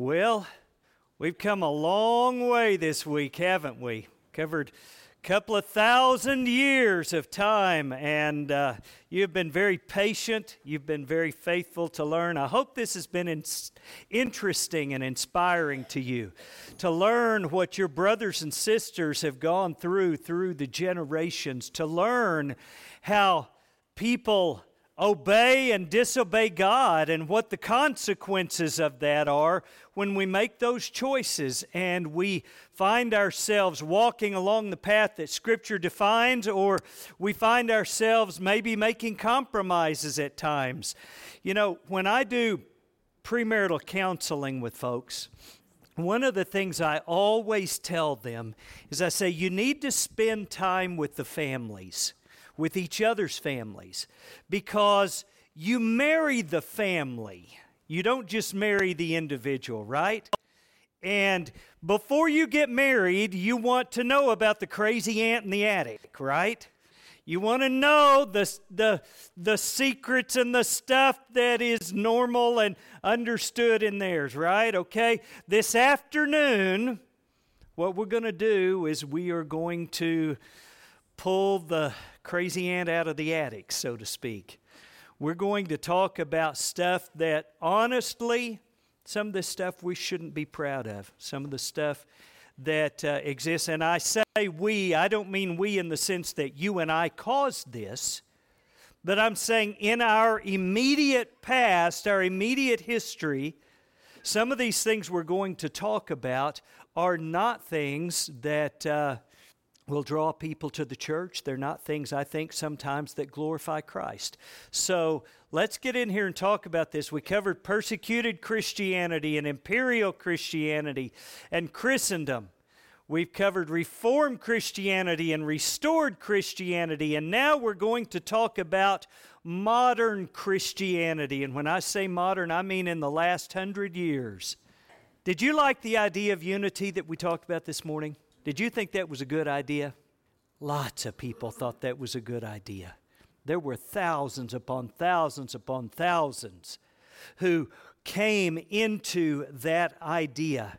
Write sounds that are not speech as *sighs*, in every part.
Well, we've come a long way this week, haven't we? Covered a couple of thousand years of time, and uh, you've been very patient. You've been very faithful to learn. I hope this has been in- interesting and inspiring to you to learn what your brothers and sisters have gone through through the generations, to learn how people obey and disobey God and what the consequences of that are when we make those choices and we find ourselves walking along the path that Scripture defines, or we find ourselves maybe making compromises at times. You know, when I do premarital counseling with folks, one of the things I always tell them is I say, you need to spend time with the families with each other's families because you marry the family. You don't just marry the individual, right? And before you get married, you want to know about the crazy aunt in the attic, right? You want to know the, the, the secrets and the stuff that is normal and understood in theirs, right? Okay? This afternoon, what we're going to do is we are going to pull the crazy aunt out of the attic, so to speak. We're going to talk about stuff that honestly, some of the stuff we shouldn't be proud of, some of the stuff that uh, exists. And I say we, I don't mean we in the sense that you and I caused this, but I'm saying in our immediate past, our immediate history, some of these things we're going to talk about are not things that. Uh, will draw people to the church. They're not things, I think, sometimes that glorify Christ. So let's get in here and talk about this. We covered persecuted Christianity and imperial Christianity and Christendom. We've covered Reformed Christianity and restored Christianity, and now we're going to talk about modern Christianity. And when I say modern, I mean in the last hundred years. Did you like the idea of unity that we talked about this morning? Did you think that was a good idea? Lots of people thought that was a good idea. There were thousands upon thousands upon thousands who came into that idea.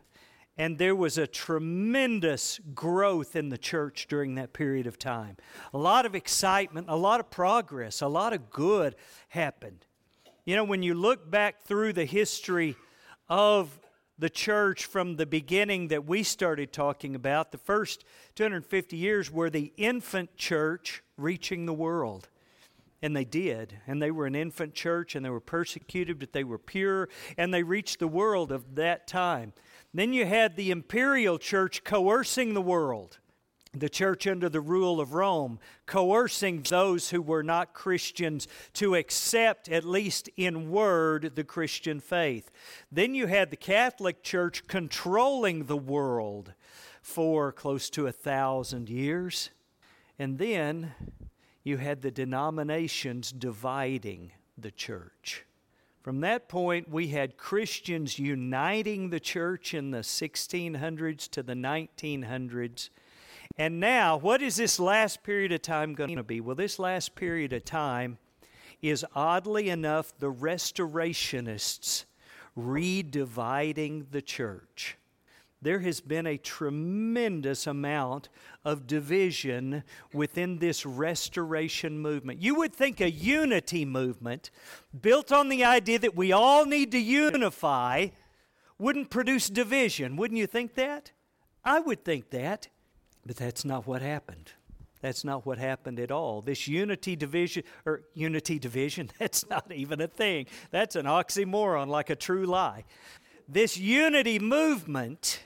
And there was a tremendous growth in the church during that period of time. A lot of excitement, a lot of progress, a lot of good happened. You know, when you look back through the history of the church from the beginning that we started talking about. The first 250 years were the infant church reaching the world. And they did. And they were an infant church and they were persecuted, but they were pure and they reached the world of that time. Then you had the imperial church coercing the world the church under the rule of Rome, coercing those who were not Christians to accept, at least in word, the Christian faith. Then you had the Catholic Church controlling the world for close to a thousand years. And then you had the denominations dividing the church. From that point, we had Christians uniting the church in the 1600s to the 1900s and now, what is this last period of time going to be? Well, this last period of time is oddly enough the restorationists redividing the church. There has been a tremendous amount of division within this restoration movement. You would think a unity movement built on the idea that we all need to unify wouldn't produce division. Wouldn't you think that? I would think that. But that's not what happened. That's not what happened at all. This unity division, or unity division, *laughs* that's not even a thing. That's an oxymoron, like a true lie. This unity movement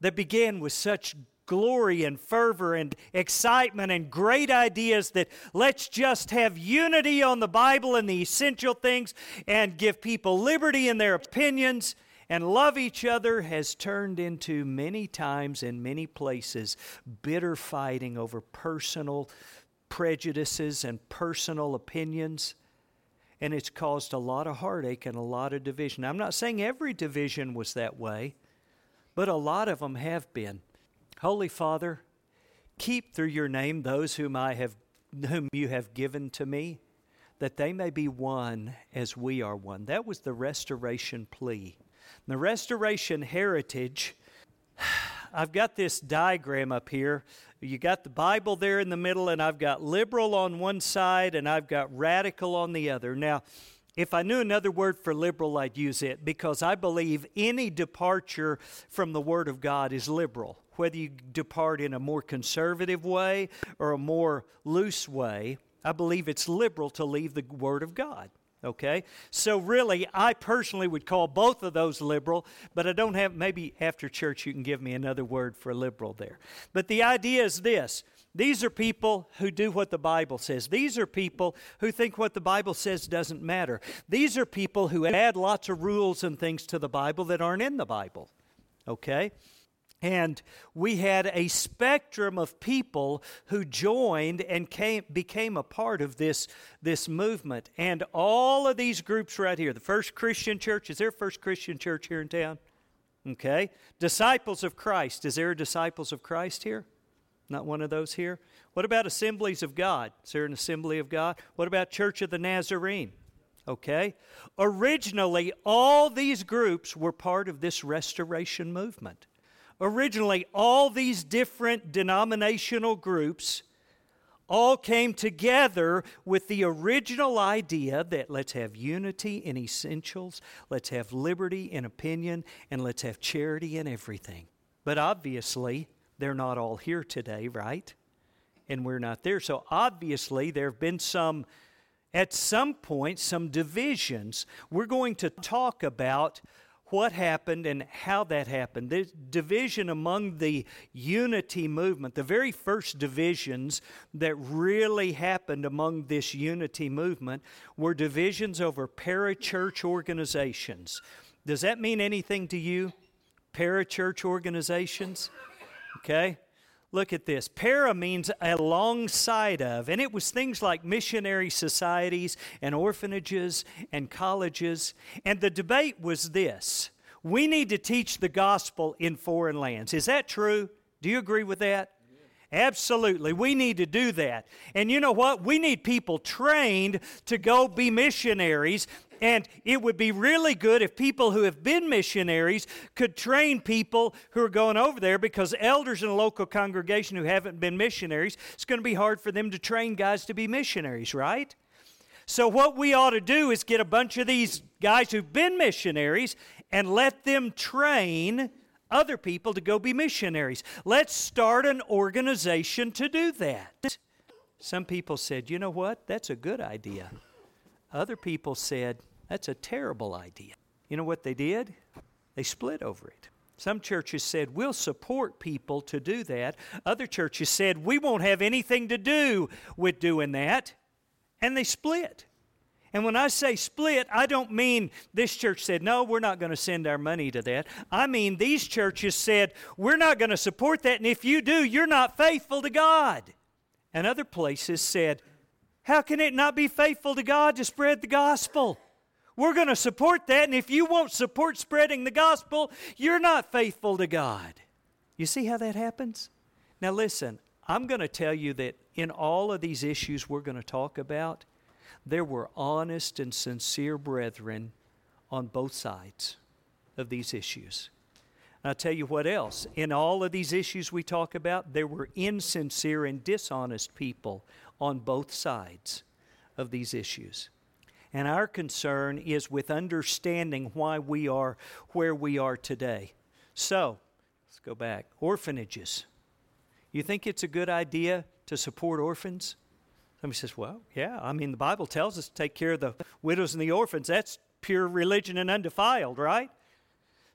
that began with such glory and fervor and excitement and great ideas that let's just have unity on the Bible and the essential things and give people liberty in their opinions and love each other has turned into many times in many places bitter fighting over personal prejudices and personal opinions. And it's caused a lot of heartache and a lot of division. I'm not saying every division was that way, but a lot of them have been. Holy Father, keep through your name those whom I have whom you have given to me, that they may be one as we are one. That was the restoration plea The restoration heritage, *sighs* I've got this diagram up here. You got the Bible there in the middle, and I've got liberal on one side, and I've got radical on the other. Now, if I knew another word for liberal, I'd use it because I believe any departure from the Word of God is liberal. Whether you depart in a more conservative way or a more loose way, I believe it's liberal to leave the Word of God. Okay? So, really, I personally would call both of those liberal, but I don't have, maybe after church you can give me another word for liberal there. But the idea is this these are people who do what the Bible says. These are people who think what the Bible says doesn't matter. These are people who add lots of rules and things to the Bible that aren't in the Bible. Okay? And we had a spectrum of people who joined and came, became a part of this, this movement. And all of these groups right here the First Christian Church, is there a First Christian Church here in town? Okay. Disciples of Christ, is there a Disciples of Christ here? Not one of those here? What about Assemblies of God? Is there an Assembly of God? What about Church of the Nazarene? Okay? Originally, all these groups were part of this restoration movement. Originally, all these different denominational groups all came together with the original idea that let's have unity in essentials, let's have liberty in opinion, and let's have charity in everything. But obviously, they're not all here today, right? And we're not there. So obviously, there have been some, at some point, some divisions. We're going to talk about what happened and how that happened. The division among the unity movement, the very first divisions that really happened among this unity movement were divisions over parachurch organizations. Does that mean anything to you? Parachurch organizations? Okay? Look at this. Para means alongside of, and it was things like missionary societies and orphanages and colleges. And the debate was this we need to teach the gospel in foreign lands. Is that true? Do you agree with that? Absolutely. We need to do that. And you know what? We need people trained to go be missionaries and it would be really good if people who have been missionaries could train people who are going over there because elders in a local congregation who haven't been missionaries, it's going to be hard for them to train guys to be missionaries, right? So, what we ought to do is get a bunch of these guys who've been missionaries and let them train other people to go be missionaries. Let's start an organization to do that. Some people said, you know what? That's a good idea. Other people said, that's a terrible idea. You know what they did? They split over it. Some churches said, We'll support people to do that. Other churches said, We won't have anything to do with doing that. And they split. And when I say split, I don't mean this church said, no, we're not going to send our money to that. I mean, these churches said, we're not going to support that, and if you do, you're not faithful to God. And other places said, how can it not be faithful to God to spread the gospel? We're going to support that, and if you won't support spreading the gospel, you're not faithful to God. You see how that happens? Now, listen, I'm going to tell you that in all of these issues we're going to talk about, there were honest and sincere brethren on both sides of these issues. And I'll tell you what else. In all of these issues we talk about, there were insincere and dishonest people on both sides of these issues. And our concern is with understanding why we are where we are today. So, let's go back. Orphanages. You think it's a good idea to support orphans? Somebody says, Well, yeah, I mean, the Bible tells us to take care of the widows and the orphans. That's pure religion and undefiled, right?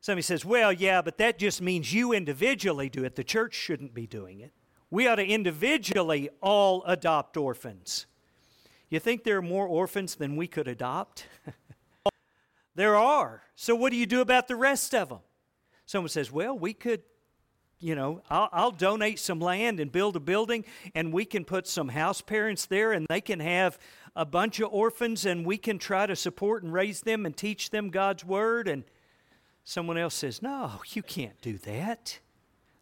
Somebody says, Well, yeah, but that just means you individually do it. The church shouldn't be doing it. We ought to individually all adopt orphans. You think there are more orphans than we could adopt? *laughs* there are. So, what do you do about the rest of them? Someone says, Well, we could, you know, I'll, I'll, donate some land and build a building, and we can put some house parents there, and they can have a bunch of orphans, and we can try to support and raise them and teach them God's Word. And someone else says, No, you can't do that.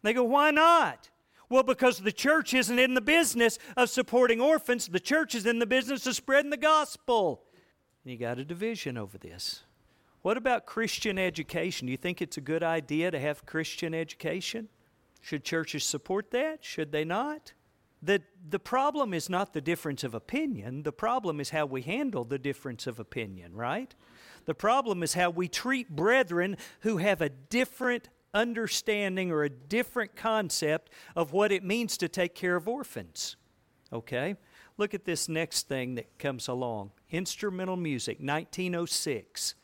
They go, Why not? Well, because the church isn't in the business of supporting orphans, the church is in the business of spreading the gospel. And you got a division over this. What about Christian education? Do you think it's a good idea to have Christian education? Should churches support that? Should they not? The, the problem is not the difference of opinion. The problem is how we handle the difference of opinion, right? The problem is how we treat brethren who have a different understanding or a different concept of what it means to take care of orphans. Okay? Look at this next thing that comes along instrumental music, 1906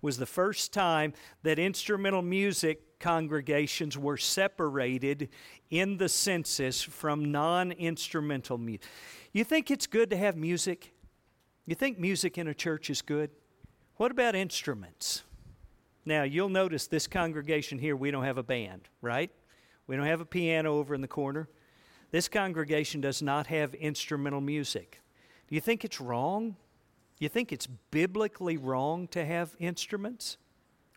was the first time that instrumental music congregations were separated in the census from non instrumental music. You think it's good to have music? You think music in a church is good? What about instruments? Now, you'll notice this congregation here, we don't have a band, right? We don't have a piano over in the corner. This congregation does not have instrumental music. Do you think it's wrong? You think it's biblically wrong to have instruments?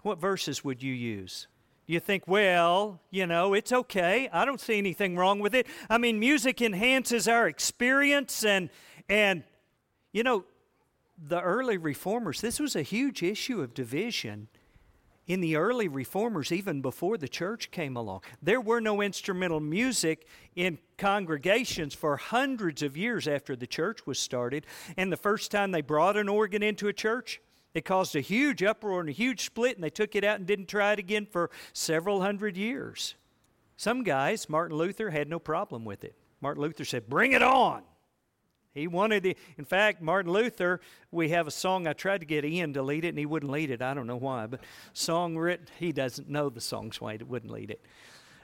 What verses would you use? You think, well, you know, it's okay. I don't see anything wrong with it. I mean, music enhances our experience and and you know, the early reformers, this was a huge issue of division in the early reformers, even before the church came along. There were no instrumental music in congregations for hundreds of years after the church was started. And the first time they brought an organ into a church, it caused a huge uproar and a huge split, and they took it out and didn't try it again for several hundred years. Some guys, Martin Luther, had no problem with it. Martin Luther said, Bring it on! He wanted the, in fact, Martin Luther, we have a song, I tried to get Ian to lead it and he wouldn't lead it. I don't know why, but song written, he doesn't know the song's why he wouldn't lead it.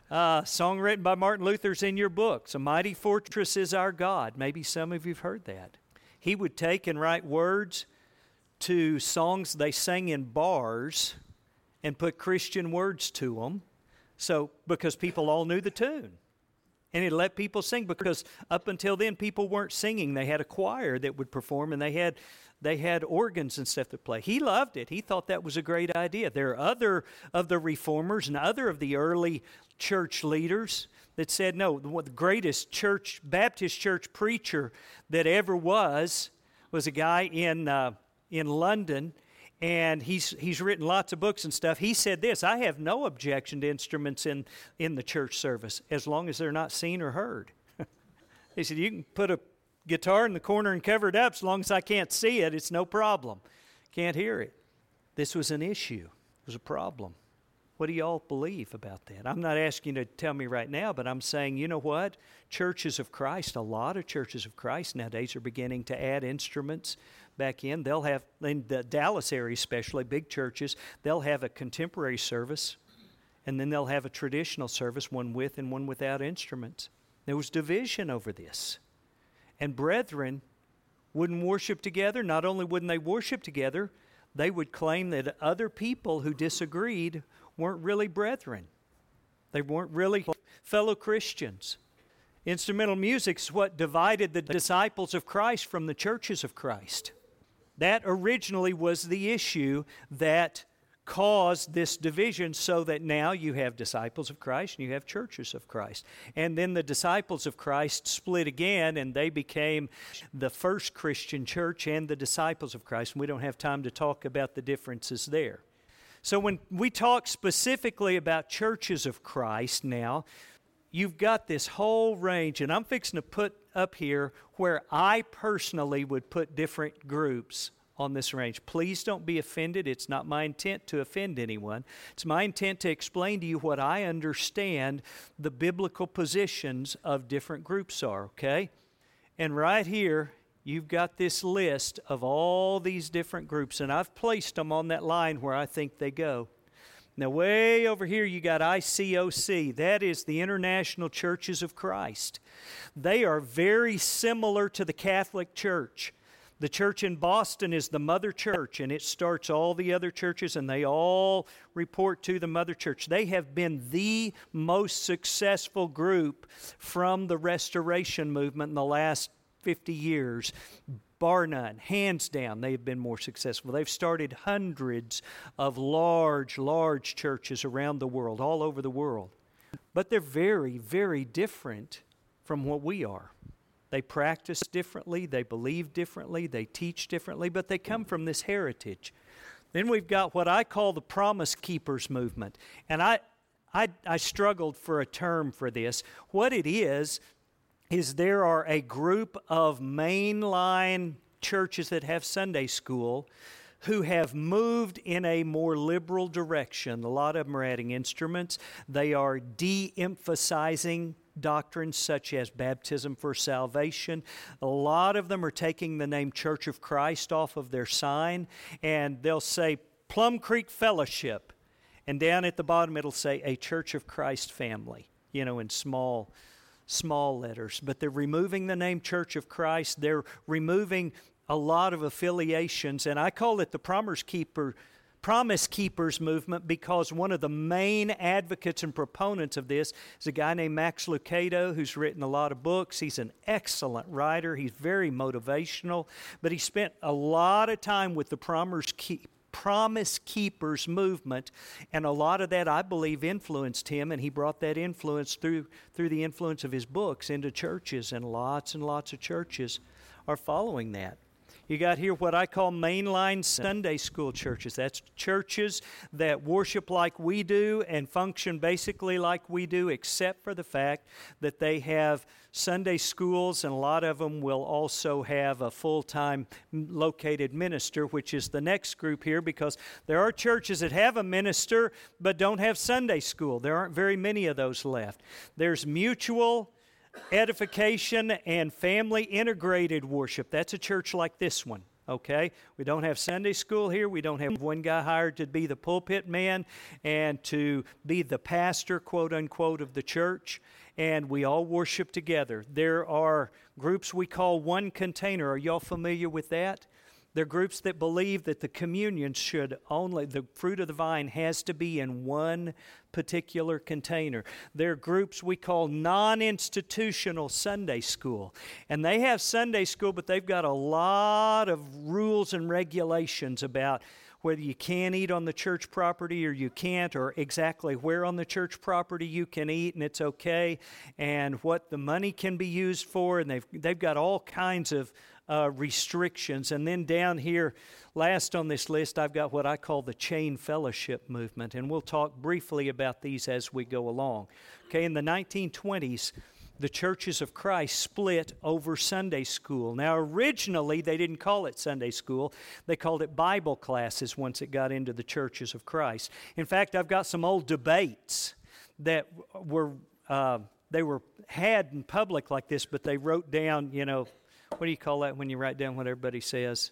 Uh, song written by Martin Luther's in your books. A mighty fortress is our God. Maybe some of you've heard that. He would take and write words to songs they sang in bars and put Christian words to them. So, because people all knew the tune and he let people sing because up until then people weren't singing. They had a choir that would perform and they had they had organs and stuff to play. He loved it. He thought that was a great idea. There are other of the reformers and other of the early church leaders that said no the greatest church baptist church preacher that ever was was a guy in uh, in london and he's he's written lots of books and stuff. He said this: I have no objection to instruments in in the church service as long as they're not seen or heard. *laughs* he said you can put a guitar in the corner and cover it up as long as I can't see it. It's no problem. Can't hear it. This was an issue. It was a problem. What do y'all believe about that? I'm not asking you to tell me right now, but I'm saying, you know what? Churches of Christ, a lot of churches of Christ nowadays are beginning to add instruments back in. They'll have, in the Dallas area especially, big churches, they'll have a contemporary service and then they'll have a traditional service, one with and one without instruments. There was division over this. And brethren wouldn't worship together. Not only wouldn't they worship together, they would claim that other people who disagreed weren't really brethren. They weren't really fellow Christians. Instrumental music is what divided the disciples of Christ from the churches of Christ. That originally was the issue that caused this division so that now you have disciples of Christ and you have churches of Christ. And then the disciples of Christ split again and they became the first Christian church and the disciples of Christ. And we don't have time to talk about the differences there. So when we talk specifically about churches of Christ now, you've got this whole range, and I'm fixing to put up here where I personally would put different groups on this range. Please don't be offended. It's not my intent to offend anyone. It's my intent to explain to you what I understand the biblical positions of different groups are, okay? And right here, you've got this list of all these different groups, and I've placed them on that line where I think they go. Now, way over here, you got ICOC. That is the International Churches of Christ. They are very similar to the Catholic Church. The church in Boston is the mother church, and it starts all the other churches, and they all report to the mother church. They have been the most successful group from the Restoration movement in the last 50 years bar none, hands down, they have been more successful. They've started hundreds of large, large churches around the world, all over the world. But they're very, very different from what we are. They practice differently, they believe differently, they teach differently, but they come from this heritage. Then we've got what I call the Promise Keepers movement. And I, I, I struggled for a term for this. What it is, is there are a group of mainline churches that have Sunday school who have moved in a more liberal direction. A lot of them are adding instruments. They are de emphasizing doctrines such as baptism for salvation. A lot of them are taking the name Church of Christ off of their sign, and they'll say Plum Creek Fellowship. And down at the bottom, it'll say a Church of Christ family, you know, in small small letters, but they're removing the name Church of Christ. They're removing a lot of affiliations, and I call it the Promise Keeper. Promise Keepers movement because one of the main advocates and proponents of this is a guy named Max Lucado who's written a lot of books. He's an excellent writer, he's very motivational, but he spent a lot of time with the Promise Keep, Promise Keepers movement, and a lot of that, I believe, influenced him, and he brought that influence through, through the influence of his books into churches, and lots and lots of churches are following that. You got here what I call mainline Sunday school churches. That's churches that worship like we do and function basically like we do, except for the fact that they have Sunday schools, and a lot of them will also have a full time located minister, which is the next group here, because there are churches that have a minister but don't have Sunday school. There aren't very many of those left. There's mutual edification and family integrated worship. That's a church like this one. Okay? We don't have Sunday school here. We don't have one guy hired to be the pulpit man and to be the pastor, quote unquote, of the church. And we all worship together. There are groups we call one container. Are y'all familiar with that? They're groups that believe that the communion should only, the fruit of the vine has to be in one particular container. They're groups we call non institutional Sunday school. And they have Sunday school, but they've got a lot of rules and regulations about whether you can eat on the church property or you can't, or exactly where on the church property you can eat and it's okay, and what the money can be used for. And they've, they've got all kinds of uh, restrictions. And then down here, last on this list, I've got what I call the chain fellowship movement, and we'll talk briefly about these as we go along. Okay, in the 1920s, the churches of Christ split over Sunday school. Now, originally, they didn't call it Sunday school, they called it Bible classes once it got into the churches of Christ. In fact, I've got some old debates that were. Uh, they were had in public like this, but they wrote down, you know, what do you call that when you write down what everybody says?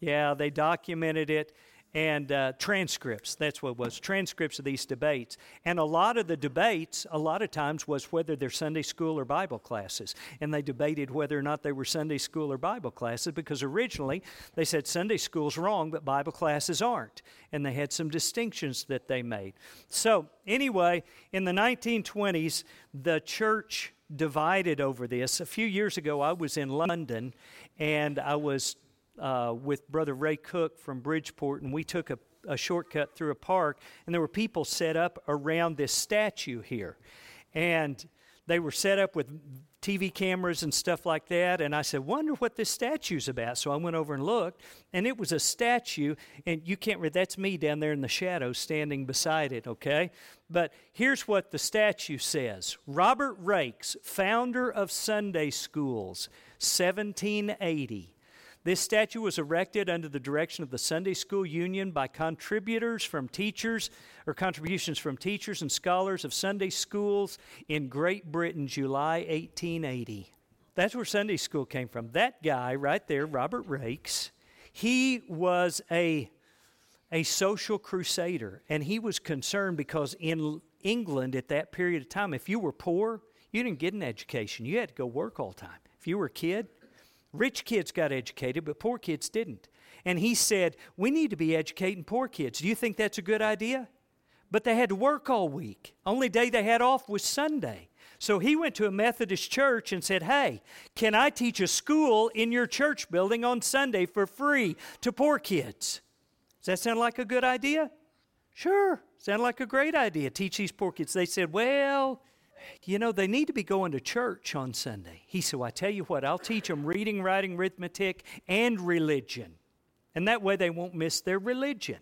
Yeah, they documented it and uh, transcripts. That's what was transcripts of these debates. And a lot of the debates, a lot of times, was whether they're Sunday school or Bible classes. And they debated whether or not they were Sunday school or Bible classes because originally they said Sunday school's wrong, but Bible classes aren't. And they had some distinctions that they made. So, anyway, in the 1920s, the church divided over this. A few years ago, I was in London and I was uh, with Brother Ray Cook from Bridgeport, and we took a, a shortcut through a park, and there were people set up around this statue here. And they were set up with TV cameras and stuff like that. And I said, Wonder what this statue's about. So I went over and looked, and it was a statue. And you can't read, that's me down there in the shadow standing beside it, okay? But here's what the statue says Robert Raikes, founder of Sunday schools, 1780. This statue was erected under the direction of the Sunday School Union by contributors from teachers or contributions from teachers and scholars of Sunday schools in Great Britain, July 1880. That's where Sunday school came from. That guy right there, Robert Raikes, he was a, a social crusader, and he was concerned because in England at that period of time, if you were poor, you didn't get an education. You had to go work all the time. If you were a kid, Rich kids got educated, but poor kids didn't. And he said, We need to be educating poor kids. Do you think that's a good idea? But they had to work all week. Only day they had off was Sunday. So he went to a Methodist church and said, Hey, can I teach a school in your church building on Sunday for free to poor kids? Does that sound like a good idea? Sure, sound like a great idea. Teach these poor kids. They said, Well, you know, they need to be going to church on Sunday. He said, well, I tell you what, I'll teach them reading, writing, arithmetic, and religion. And that way they won't miss their religion.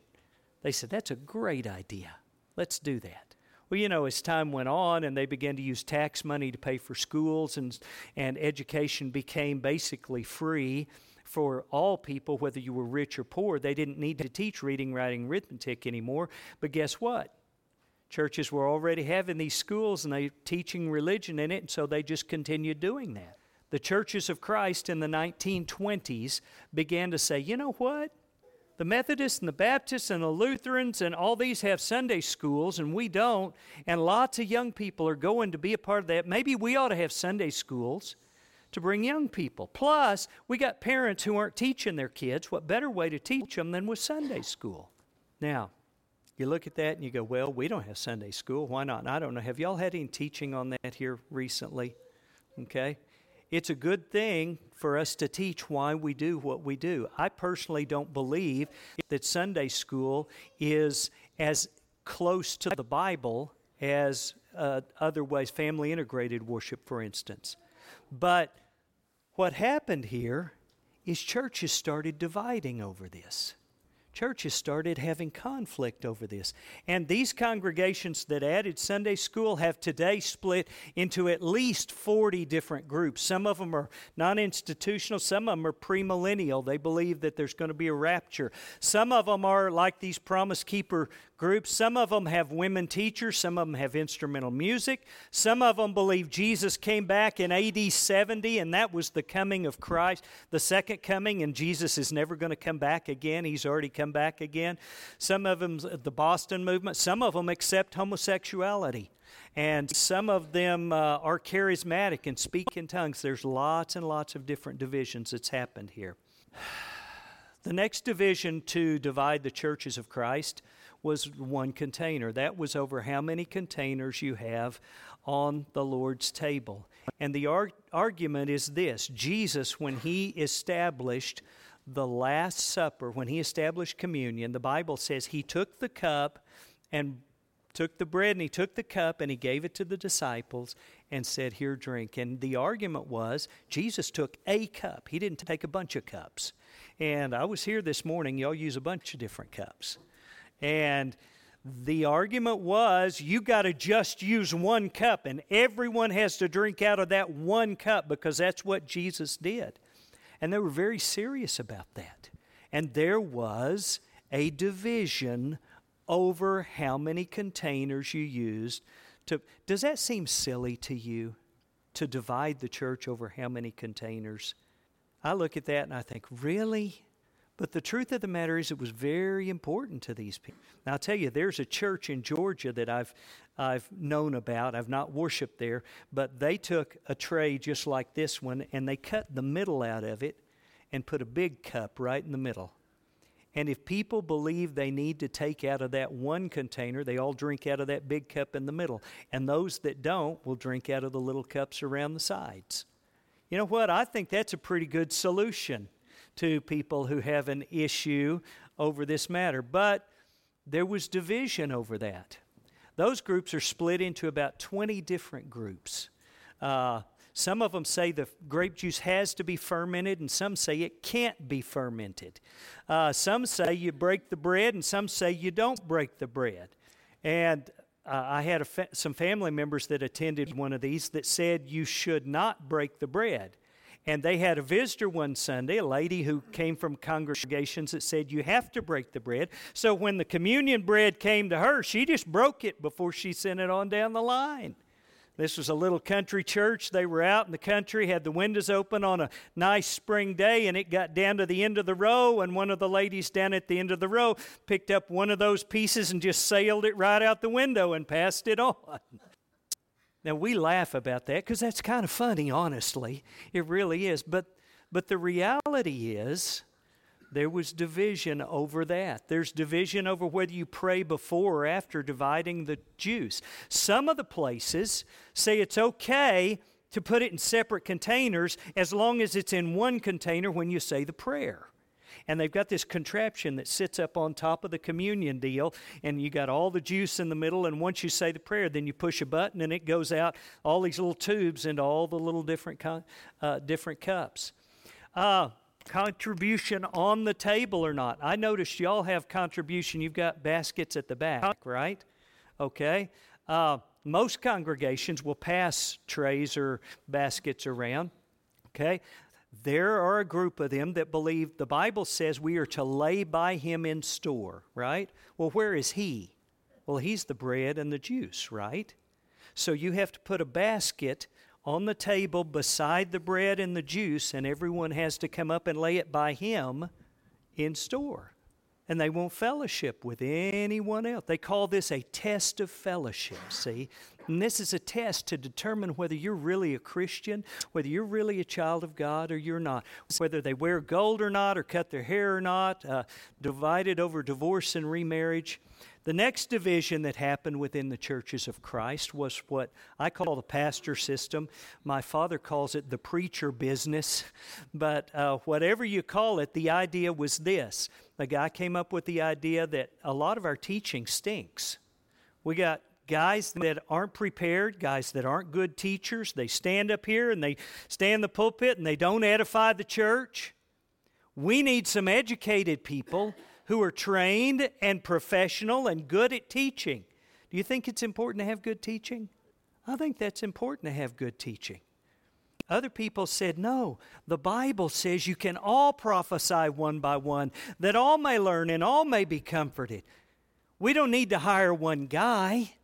They said, That's a great idea. Let's do that. Well, you know, as time went on and they began to use tax money to pay for schools and, and education became basically free for all people, whether you were rich or poor, they didn't need to teach reading, writing, arithmetic anymore. But guess what? Churches were already having these schools and they teaching religion in it, and so they just continued doing that. The churches of Christ in the 1920s began to say, you know what? The Methodists and the Baptists and the Lutherans and all these have Sunday schools and we don't, and lots of young people are going to be a part of that. Maybe we ought to have Sunday schools to bring young people. Plus, we got parents who aren't teaching their kids. What better way to teach them than with Sunday school? Now, you look at that and you go, well, we don't have Sunday school. Why not? And I don't know. Have y'all had any teaching on that here recently? Okay. It's a good thing for us to teach why we do what we do. I personally don't believe that Sunday school is as close to the Bible as uh, other ways, family integrated worship, for instance. But what happened here is churches started dividing over this. Churches started having conflict over this. And these congregations that added Sunday school have today split into at least 40 different groups. Some of them are non institutional, some of them are premillennial. They believe that there's going to be a rapture. Some of them are like these Promise Keeper groups. Some of them have women teachers, some of them have instrumental music. Some of them believe Jesus came back in AD 70 and that was the coming of Christ, the second coming, and Jesus is never going to come back again. He's already come back again. Some of them, the Boston movement, some of them accept homosexuality. And some of them uh, are charismatic and speak in tongues. There's lots and lots of different divisions that's happened here. *sighs* The next division to divide the churches of Christ was one container. That was over how many containers you have on the Lord's table. And the ar- argument is this Jesus, when he established the Last Supper, when he established communion, the Bible says he took the cup and took the bread and he took the cup and he gave it to the disciples and said, Here, drink. And the argument was Jesus took a cup, he didn't take a bunch of cups. And I was here this morning, y'all use a bunch of different cups. And the argument was you got to just use one cup, and everyone has to drink out of that one cup because that's what Jesus did. And they were very serious about that. And there was a division over how many containers you used to does that seem silly to you to divide the church over how many containers i look at that and i think really but the truth of the matter is, it was very important to these people. Now, I'll tell you, there's a church in Georgia that I've, I've known about. I've not worshiped there, but they took a tray just like this one and they cut the middle out of it and put a big cup right in the middle. And if people believe they need to take out of that one container, they all drink out of that big cup in the middle. And those that don't will drink out of the little cups around the sides. You know what? I think that's a pretty good solution to people who have an issue over this matter. But there was division over that. Those groups are split into about 20 different groups. Uh, some of them say the grape juice has to be fermented, and some say it can't be fermented. Uh, some say you break the bread, and some say you don't break the bread. And uh, I had fa- some family members that attended one of these that said you should not break the bread. And they had a visitor one Sunday, a lady who came from congregations that said, You have to break the bread. So when the communion bread came to her, she just broke it before she sent it on down the line. This was a little country church. They were out in the country, had the windows open on a nice spring day, and it got down to the end of the row. And one of the ladies down at the end of the row picked up one of those pieces and just sailed it right out the window and passed it on. *laughs* Now, we laugh about that because that's kind of funny, honestly. It really is. But, but the reality is, there was division over that. There's division over whether you pray before or after dividing the juice. Some of the places say it's okay to put it in separate containers as long as it's in one container when you say the prayer and they've got this contraption that sits up on top of the communion deal, and you got all the juice in the middle. And once you say the prayer, then you push a button, and it goes out all these little tubes into all the little different uh, different cups. Uh, contribution on the table or not. I noticed y'all have contribution. You've got baskets at the back, right? Okay. Uh, most congregations will pass trays or baskets around. Okay. There are a group of them that believe the Bible says we are to lay by him in store, right? Well, where is he? Well, he's the bread and the juice, right? So you have to put a basket on the table beside the bread and the juice, and everyone has to come up and lay it by him in store. And they won't fellowship with anyone else. They call this a test of fellowship, see? And this is a test to determine whether you're really a Christian, whether you're really a child of God or you're not, whether they wear gold or not, or cut their hair or not, uh, divided over divorce and remarriage. The next division that happened within the churches of Christ was what I call the pastor system. My father calls it the preacher business. But uh, whatever you call it, the idea was this. The guy came up with the idea that a lot of our teaching stinks. We got guys that aren't prepared, guys that aren't good teachers. They stand up here and they stand in the pulpit and they don't edify the church. We need some educated people who are trained and professional and good at teaching. Do you think it's important to have good teaching? I think that's important to have good teaching. Other people said, no, the Bible says you can all prophesy one by one, that all may learn and all may be comforted. We don't need to hire one guy.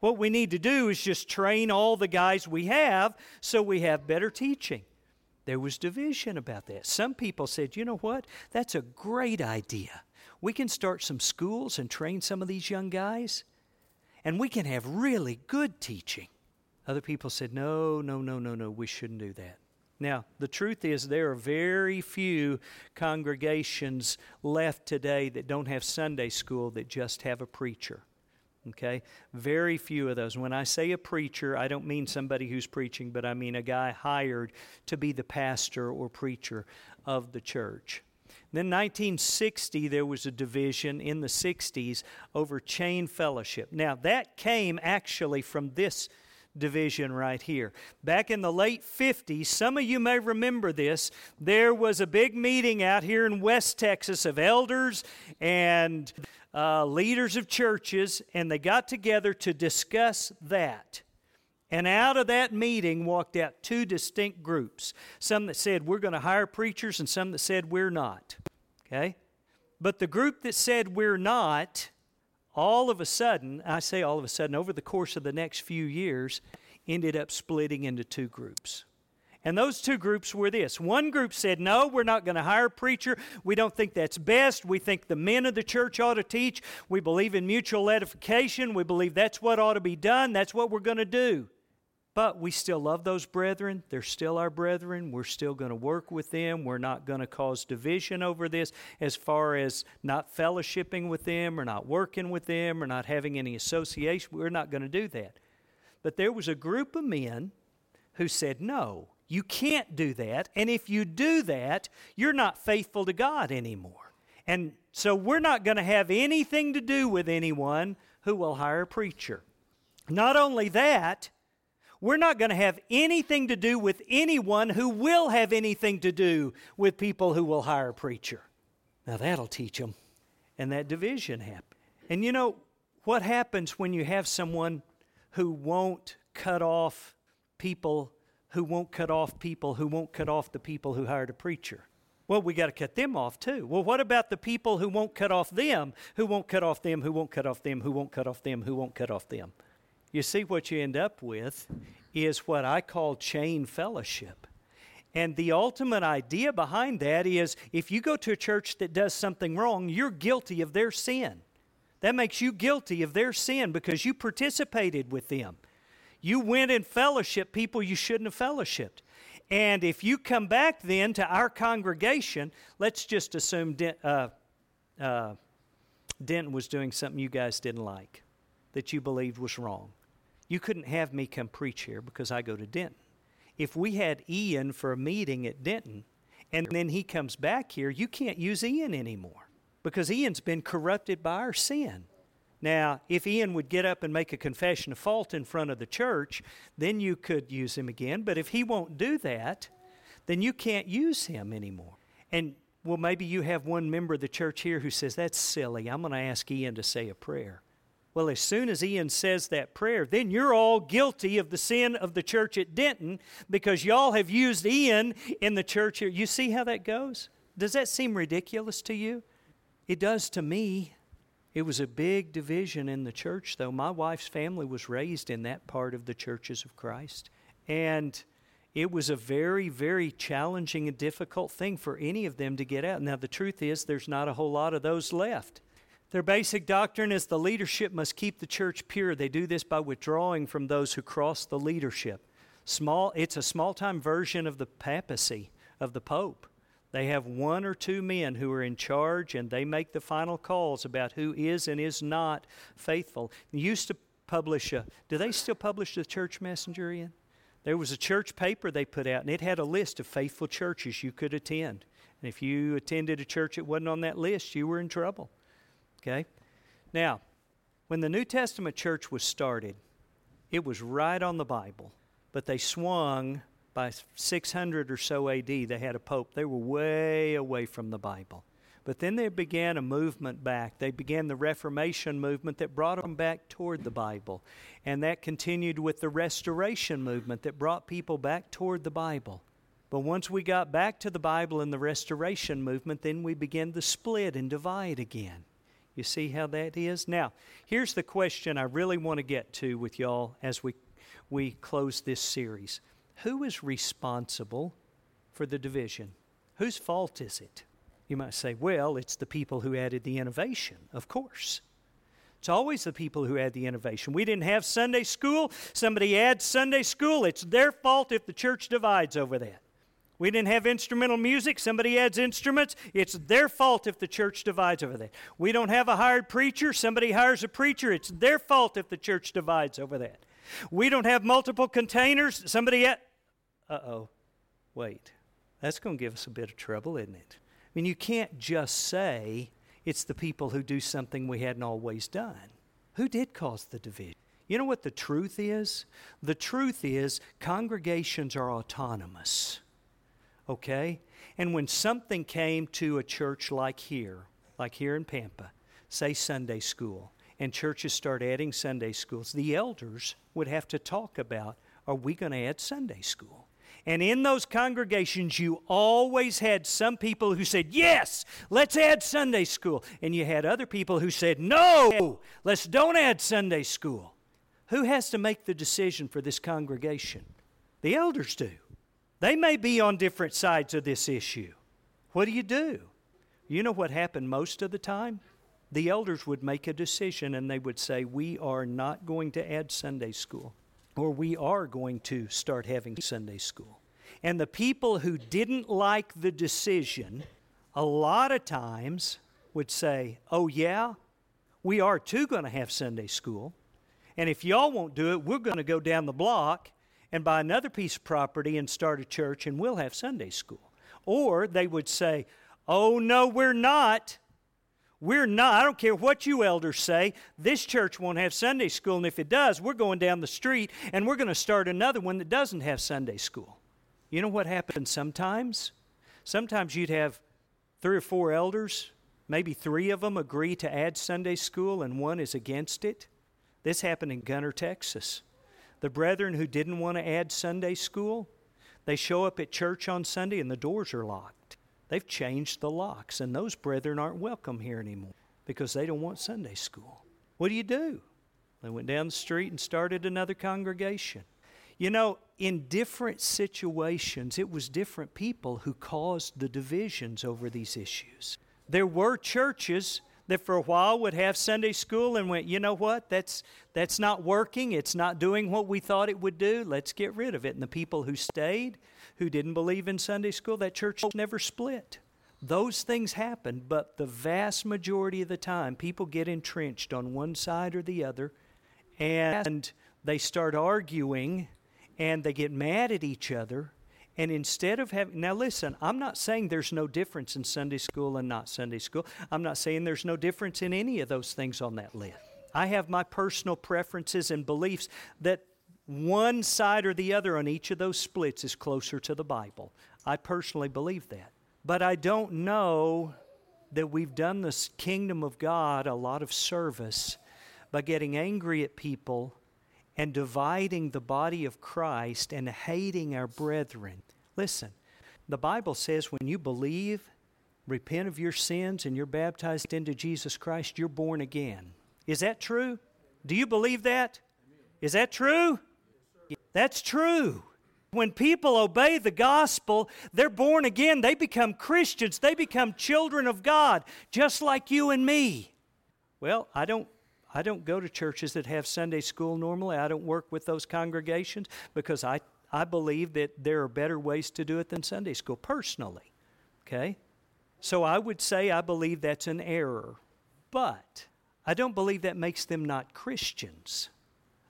What we need to do is just train all the guys we have so we have better teaching. There was division about that. Some people said, you know what? That's a great idea we can start some schools and train some of these young guys, and we can have really good teaching. Other people said, no, no, no, no, no, we shouldn't do that. Now, the truth is, there are very few congregations left today that don't have Sunday school that just have a preacher. Okay? Very few of those. When I say a preacher, I don't mean somebody who's preaching, but I mean a guy hired to be the pastor or preacher of the church. Then 1960 there was a division in the 60s over chain fellowship. Now that came actually from this division right here. Back in the late 50s, some of you may remember this, there was a big meeting out here in West Texas of elders and uh, leaders of churches, and they got together to discuss that. And out of that meeting walked out two distinct groups some that said we're going to hire preachers, and some that said we're not. Okay? But the group that said we're not, all of a sudden, I say all of a sudden, over the course of the next few years, ended up splitting into two groups. And those two groups were this. One group said, No, we're not going to hire a preacher. We don't think that's best. We think the men of the church ought to teach. We believe in mutual edification. We believe that's what ought to be done. That's what we're going to do. But we still love those brethren. They're still our brethren. We're still going to work with them. We're not going to cause division over this as far as not fellowshipping with them or not working with them or not having any association. We're not going to do that. But there was a group of men who said, no, you can't do that. And if you do that, you're not faithful to God anymore. And so we're not going to have anything to do with anyone who will hire a preacher. Not only that, we're not going to have anything to do with anyone who will have anything to do with people who will hire a preacher. Now that'll teach them. And that division happened. And you know what happens when you have someone who won't cut off people who won't cut off people who won't cut off the people who hired a preacher? Well, we got to cut them off too. Well, what about the people who won't cut off them, who won't cut off them, who won't cut off them, who won't cut off them, who won't cut off them? You see, what you end up with is what I call chain fellowship. And the ultimate idea behind that is if you go to a church that does something wrong, you're guilty of their sin. That makes you guilty of their sin because you participated with them. You went in fellowship people you shouldn't have fellowshipped. And if you come back then to our congregation, let's just assume Dent, uh, uh, Denton was doing something you guys didn't like, that you believed was wrong. You couldn't have me come preach here because I go to Denton. If we had Ian for a meeting at Denton and then he comes back here, you can't use Ian anymore because Ian's been corrupted by our sin. Now, if Ian would get up and make a confession of fault in front of the church, then you could use him again. But if he won't do that, then you can't use him anymore. And well, maybe you have one member of the church here who says, That's silly. I'm going to ask Ian to say a prayer. Well, as soon as Ian says that prayer, then you're all guilty of the sin of the church at Denton because y'all have used Ian in the church here. You see how that goes? Does that seem ridiculous to you? It does to me. It was a big division in the church, though. My wife's family was raised in that part of the churches of Christ. And it was a very, very challenging and difficult thing for any of them to get out. Now, the truth is, there's not a whole lot of those left. Their basic doctrine is the leadership must keep the church pure. They do this by withdrawing from those who cross the leadership. Small, it's a small time version of the papacy, of the Pope. They have one or two men who are in charge and they make the final calls about who is and is not faithful. They used to publish a, do they still publish the church messenger in? There was a church paper they put out, and it had a list of faithful churches you could attend. And if you attended a church that wasn't on that list, you were in trouble. Okay? Now, when the New Testament church was started, it was right on the Bible, but they swung by 600 or so AD. They had a pope. They were way away from the Bible. But then they began a movement back. They began the Reformation movement that brought them back toward the Bible. And that continued with the Restoration movement that brought people back toward the Bible. But once we got back to the Bible and the Restoration movement, then we began to split and divide again. You see how that is? Now, here's the question I really want to get to with y'all as we, we close this series Who is responsible for the division? Whose fault is it? You might say, well, it's the people who added the innovation. Of course. It's always the people who add the innovation. We didn't have Sunday school. Somebody adds Sunday school. It's their fault if the church divides over that. We didn't have instrumental music. Somebody adds instruments. It's their fault if the church divides over that. We don't have a hired preacher. Somebody hires a preacher. It's their fault if the church divides over that. We don't have multiple containers. Somebody, uh oh, wait. That's going to give us a bit of trouble, isn't it? I mean, you can't just say it's the people who do something we hadn't always done. Who did cause the division? You know what the truth is? The truth is congregations are autonomous. Okay? And when something came to a church like here, like here in Pampa, say Sunday school, and churches start adding Sunday schools, the elders would have to talk about are we going to add Sunday school? And in those congregations, you always had some people who said, Yes, let's add Sunday school. And you had other people who said, No, let's don't add Sunday school. Who has to make the decision for this congregation? The elders do. They may be on different sides of this issue. What do you do? You know what happened most of the time? The elders would make a decision and they would say, We are not going to add Sunday school or we are going to start having Sunday school. And the people who didn't like the decision, a lot of times would say, Oh, yeah, we are too going to have Sunday school. And if y'all won't do it, we're going to go down the block and buy another piece of property and start a church and we'll have Sunday school. Or they would say, Oh, no, we're not. We're not, I don't care what you elders say, this church won't have Sunday school, and if it does, we're going down the street and we're going to start another one that doesn't have Sunday school. You know what happens sometimes? Sometimes you'd have three or four elders, maybe three of them agree to add Sunday school, and one is against it. This happened in Gunter, Texas. The brethren who didn't want to add Sunday school, they show up at church on Sunday and the doors are locked. They've changed the locks, and those brethren aren't welcome here anymore because they don't want Sunday school. What do you do? They went down the street and started another congregation. You know, in different situations, it was different people who caused the divisions over these issues. There were churches that for a while would have Sunday school and went, you know what, that's, that's not working, it's not doing what we thought it would do, let's get rid of it. And the people who stayed, who didn't believe in Sunday school, that church never split. Those things happen, but the vast majority of the time, people get entrenched on one side or the other, and they start arguing, and they get mad at each other. And instead of having, now listen, I'm not saying there's no difference in Sunday school and not Sunday school. I'm not saying there's no difference in any of those things on that list. I have my personal preferences and beliefs that one side or the other on each of those splits is closer to the Bible. I personally believe that. But I don't know that we've done this kingdom of God a lot of service by getting angry at people and dividing the body of Christ and hating our brethren. Listen, the Bible says when you believe, repent of your sins, and you're baptized into Jesus Christ, you're born again. Is that true? Do you believe that? Is that true? That's true. When people obey the gospel, they're born again. They become Christians. They become children of God, just like you and me. Well, I don't I don't go to churches that have Sunday school normally. I don't work with those congregations because I, I believe that there are better ways to do it than Sunday school personally. Okay? So I would say I believe that's an error. But I don't believe that makes them not Christians.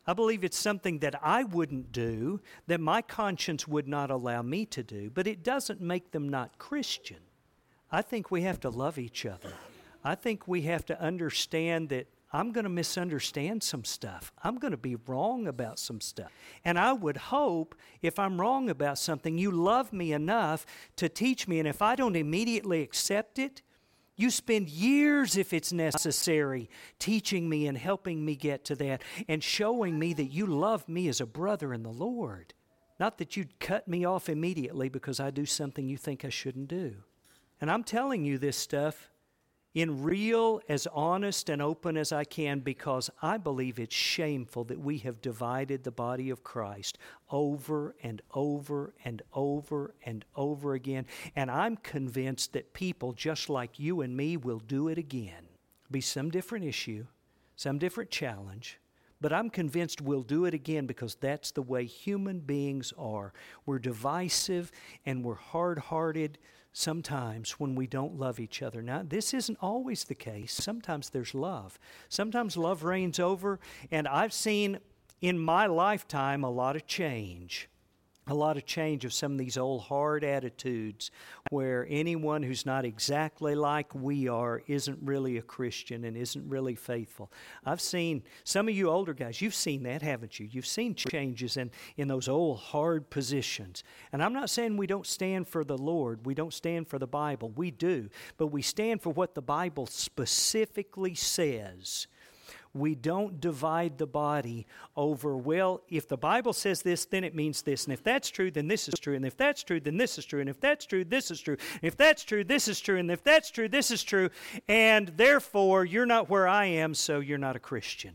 I believe it's something that I wouldn't do, that my conscience would not allow me to do, but it doesn't make them not Christian. I think we have to love each other. I think we have to understand that I'm going to misunderstand some stuff. I'm going to be wrong about some stuff. And I would hope if I'm wrong about something, you love me enough to teach me. And if I don't immediately accept it, you spend years, if it's necessary, teaching me and helping me get to that and showing me that you love me as a brother in the Lord. Not that you'd cut me off immediately because I do something you think I shouldn't do. And I'm telling you this stuff in real, as honest and open as I can because I believe it's shameful that we have divided the body of Christ over and over and over and over again. And I'm convinced that people just like you and me will do it again. Be some different issue, some different challenge. But I'm convinced we'll do it again because that's the way human beings are. We're divisive and we're hard hearted sometimes when we don't love each other. Now, this isn't always the case. Sometimes there's love. Sometimes love reigns over, and I've seen in my lifetime a lot of change a lot of change of some of these old hard attitudes where anyone who's not exactly like we are isn't really a Christian and isn't really faithful. I've seen some of you older guys, you've seen that, haven't you? You've seen changes in, in those old hard positions. And I'm not saying we don't stand for the Lord, we don't stand for the Bible. We do. But we stand for what the Bible specifically says we don't divide the body over, well, if the Bible says this, then it means this. And if that's true, then this is true. And if that's true, then this is true. And if that's true, this is true. And if that's true, this is true. And if that's true, this is true. And therefore, you're not where I am, so you're not a Christian.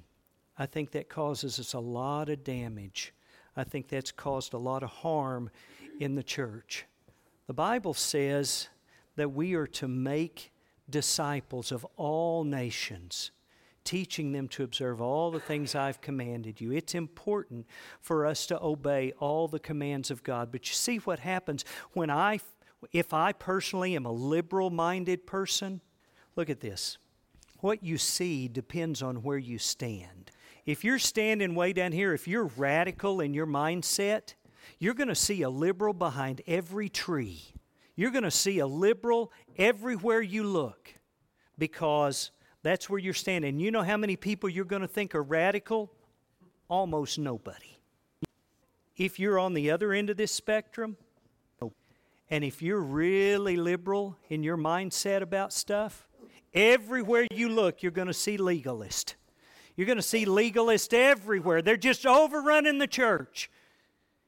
I think that causes us a lot of damage. I think that's caused a lot of harm in the church. The Bible says that we are to make disciples of all nations teaching them to observe all the things I've commanded you. It's important for us to obey all the commands of God. But you see what happens when I, if I personally am a liberal minded person? Look at this. What you see depends on where you stand. If you're standing way down here, if you're radical in your mindset, you're going to see a liberal behind every tree. You're going to see a liberal everywhere you look because that's where you're standing. You know how many people you're going to think are radical? Almost nobody. If you're on the other end of this spectrum, and if you're really liberal in your mindset about stuff, everywhere you look, you're going to see legalist. You're going to see legalist everywhere. They're just overrunning the church.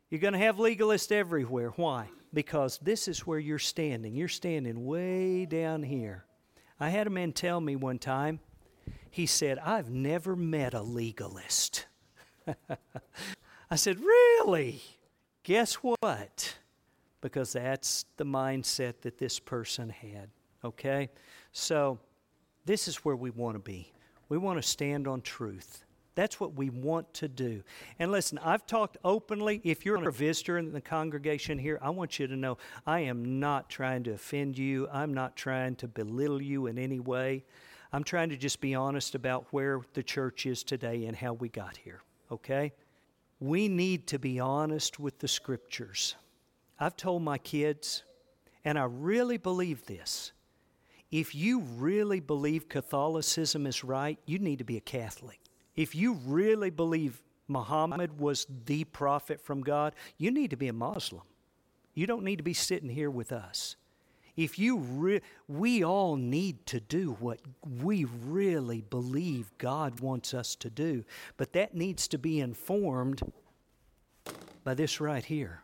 You're going to have legalists everywhere. Why? Because this is where you're standing. You're standing way down here. I had a man tell me one time, he said, I've never met a legalist. *laughs* I said, Really? Guess what? Because that's the mindset that this person had. Okay? So, this is where we want to be. We want to stand on truth. That's what we want to do. And listen, I've talked openly. If you're a visitor in the congregation here, I want you to know I am not trying to offend you. I'm not trying to belittle you in any way. I'm trying to just be honest about where the church is today and how we got here, okay? We need to be honest with the scriptures. I've told my kids, and I really believe this. If you really believe Catholicism is right, you need to be a Catholic. If you really believe Muhammad was the prophet from God, you need to be a Muslim. You don't need to be sitting here with us. if you re- we all need to do what we really believe God wants us to do, but that needs to be informed by this right here.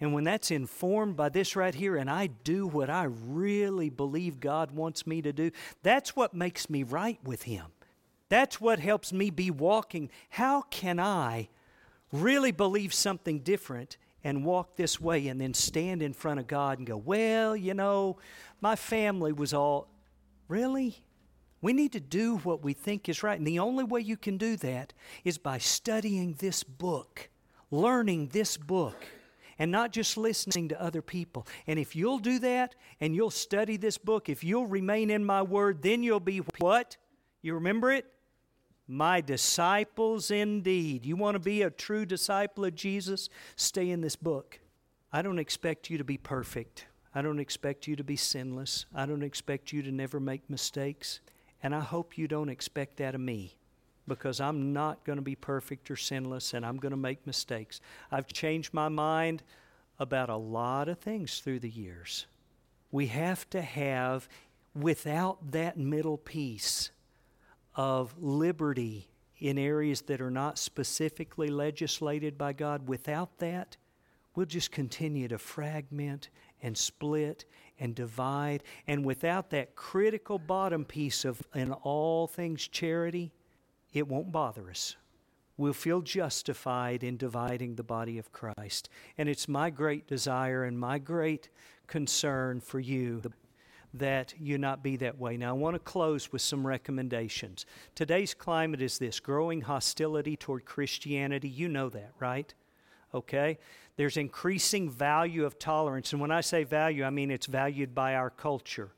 And when that's informed by this right here, and I do what I really believe God wants me to do, that's what makes me right with Him. That's what helps me be walking. How can I really believe something different and walk this way and then stand in front of God and go, well, you know, my family was all. Really? We need to do what we think is right. And the only way you can do that is by studying this book, learning this book and not just listening to other people. And if you'll do that and you'll study this book, if you'll remain in my word, then you'll be what? You remember it? My disciples indeed. You want to be a true disciple of Jesus? Stay in this book. I don't expect you to be perfect. I don't expect you to be sinless. I don't expect you to never make mistakes. And I hope you don't expect that of me because I'm not going to be perfect or sinless and I'm going to make mistakes. I've changed my mind about a lot of things through the years. We have to have, without that middle piece of liberty in areas that are not specifically legislated by God, without that, we'll just continue to fragment and split and divide. And without that critical bottom piece of, in all things, charity, it won't bother us. We'll feel justified in dividing the body of Christ. And it's my great desire and my great concern for you that you not be that way. Now, I want to close with some recommendations. Today's climate is this growing hostility toward Christianity. You know that, right? Okay? There's increasing value of tolerance. And when I say value, I mean it's valued by our culture.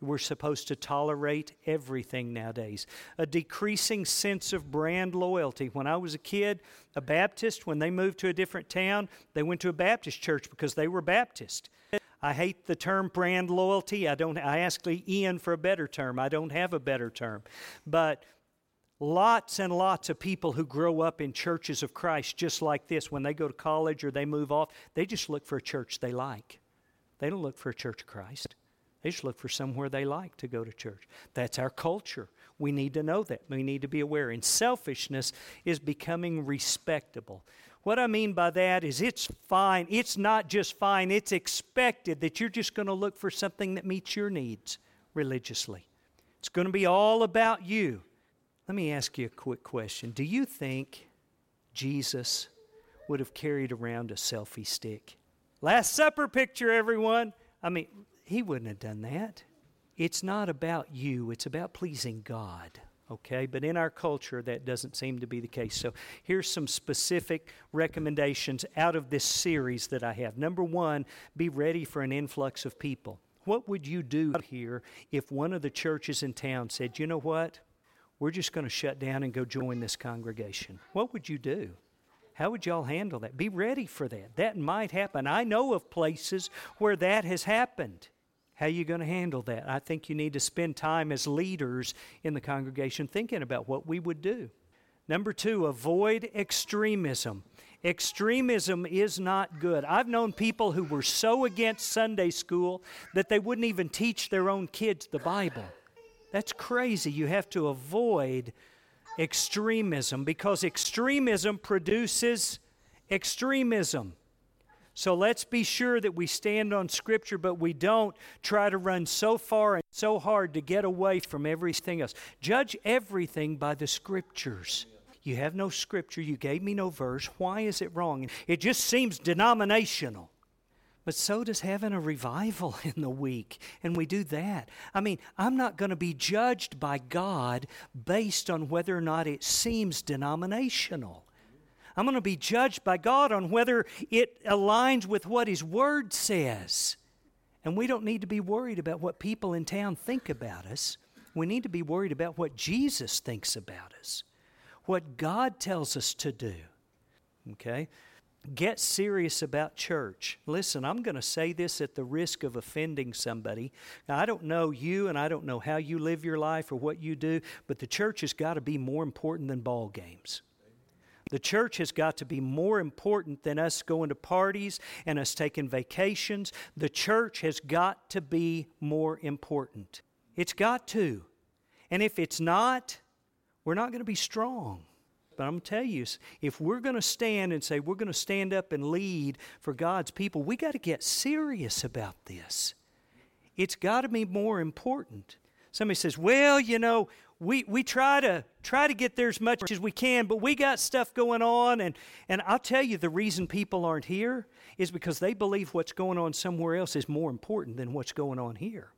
We're supposed to tolerate everything nowadays. A decreasing sense of brand loyalty. When I was a kid, a Baptist, when they moved to a different town, they went to a Baptist church because they were Baptist. I hate the term brand loyalty. I don't I asked Ian for a better term. I don't have a better term. But lots and lots of people who grow up in churches of Christ just like this when they go to college or they move off, they just look for a church they like. They don't look for a church of Christ. They just look for somewhere they like to go to church. That's our culture. We need to know that. We need to be aware. And selfishness is becoming respectable. What I mean by that is it's fine. It's not just fine, it's expected that you're just going to look for something that meets your needs religiously. It's going to be all about you. Let me ask you a quick question. Do you think Jesus would have carried around a selfie stick? Last Supper picture, everyone. I mean, he wouldn't have done that. It's not about you, it's about pleasing God. Okay, but in our culture, that doesn't seem to be the case. So, here's some specific recommendations out of this series that I have. Number one, be ready for an influx of people. What would you do here if one of the churches in town said, you know what? We're just going to shut down and go join this congregation? What would you do? How would y'all handle that? Be ready for that. That might happen. I know of places where that has happened. How are you going to handle that? I think you need to spend time as leaders in the congregation thinking about what we would do. Number two, avoid extremism. Extremism is not good. I've known people who were so against Sunday school that they wouldn't even teach their own kids the Bible. That's crazy. You have to avoid extremism because extremism produces extremism. So let's be sure that we stand on Scripture, but we don't try to run so far and so hard to get away from everything else. Judge everything by the Scriptures. You have no Scripture, you gave me no verse. Why is it wrong? It just seems denominational. But so does having a revival *laughs* in the week, and we do that. I mean, I'm not going to be judged by God based on whether or not it seems denominational. I'm going to be judged by God on whether it aligns with what His Word says. And we don't need to be worried about what people in town think about us. We need to be worried about what Jesus thinks about us, what God tells us to do. Okay? Get serious about church. Listen, I'm going to say this at the risk of offending somebody. Now, I don't know you and I don't know how you live your life or what you do, but the church has got to be more important than ball games. The church has got to be more important than us going to parties and us taking vacations. The church has got to be more important. It's got to. And if it's not, we're not going to be strong. But I'm going to tell you, if we're going to stand and say we're going to stand up and lead for God's people, we got to get serious about this. It's got to be more important. Somebody says, "Well, you know, we, we try to try to get there as much as we can, but we got stuff going on, and and I'll tell you the reason people aren't here is because they believe what's going on somewhere else is more important than what's going on here.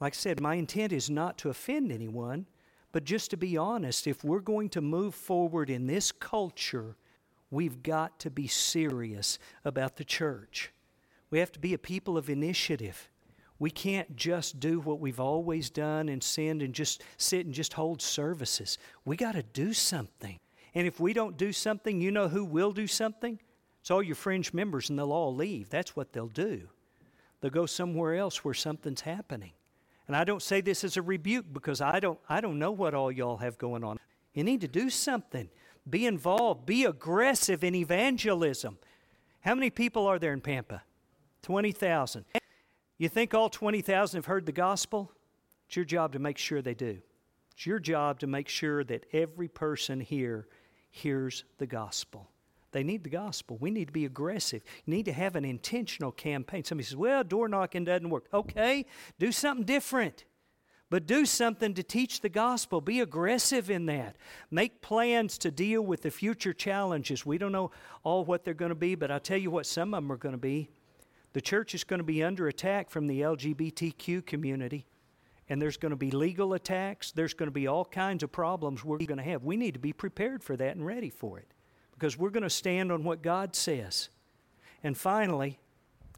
Like I said, my intent is not to offend anyone, but just to be honest, if we're going to move forward in this culture, we've got to be serious about the church. We have to be a people of initiative. We can't just do what we've always done and sinned and just sit and just hold services. We got to do something. And if we don't do something, you know who will do something? It's all your fringe members, and they'll all leave. That's what they'll do. They'll go somewhere else where something's happening. And I don't say this as a rebuke because I don't, I don't know what all y'all have going on. You need to do something. Be involved. Be aggressive in evangelism. How many people are there in Pampa? 20,000. You think all 20,000 have heard the gospel? It's your job to make sure they do. It's your job to make sure that every person here hears the gospel. They need the gospel. We need to be aggressive. You need to have an intentional campaign. Somebody says, well, door knocking doesn't work. Okay, do something different. But do something to teach the gospel. Be aggressive in that. Make plans to deal with the future challenges. We don't know all what they're going to be, but I'll tell you what some of them are going to be. The church is going to be under attack from the LGBTQ community, and there's going to be legal attacks. There's going to be all kinds of problems we're going to have. We need to be prepared for that and ready for it because we're going to stand on what God says. And finally,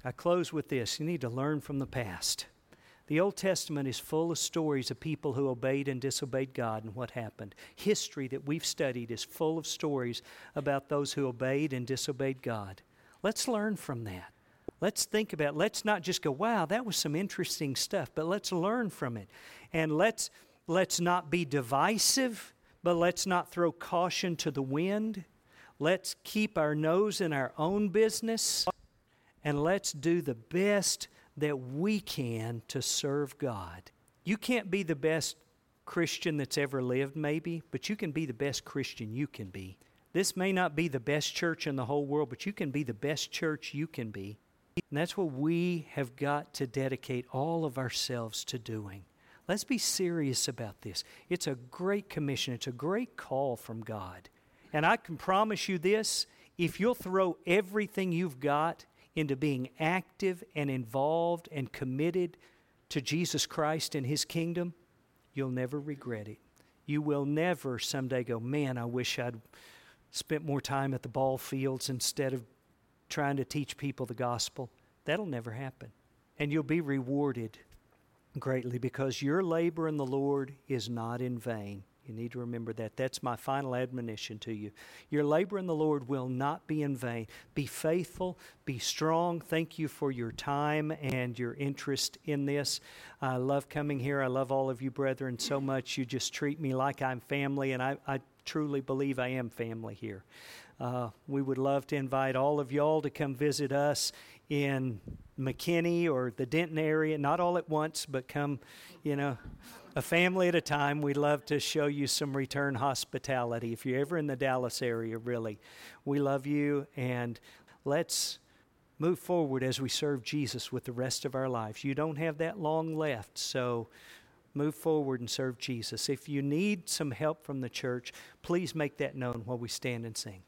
I close with this you need to learn from the past. The Old Testament is full of stories of people who obeyed and disobeyed God and what happened. History that we've studied is full of stories about those who obeyed and disobeyed God. Let's learn from that. Let's think about let's not just go, wow, that was some interesting stuff, but let's learn from it. And let's let's not be divisive, but let's not throw caution to the wind. Let's keep our nose in our own business and let's do the best that we can to serve God. You can't be the best Christian that's ever lived, maybe, but you can be the best Christian you can be. This may not be the best church in the whole world, but you can be the best church you can be. And that's what we have got to dedicate all of ourselves to doing. Let's be serious about this. It's a great commission, it's a great call from God. And I can promise you this if you'll throw everything you've got into being active and involved and committed to Jesus Christ and His kingdom, you'll never regret it. You will never someday go, man, I wish I'd spent more time at the ball fields instead of trying to teach people the gospel. That'll never happen. And you'll be rewarded greatly because your labor in the Lord is not in vain. You need to remember that. That's my final admonition to you. Your labor in the Lord will not be in vain. Be faithful, be strong. Thank you for your time and your interest in this. I love coming here. I love all of you, brethren, so much. You just treat me like I'm family, and I, I truly believe I am family here. Uh, we would love to invite all of y'all to come visit us in McKinney or the Denton area, not all at once, but come, you know a family at a time. We'd love to show you some return hospitality. If you're ever in the Dallas area, really, we love you and let's move forward as we serve Jesus with the rest of our lives. You don't have that long left, so move forward and serve Jesus. If you need some help from the church, please make that known while we stand and sing.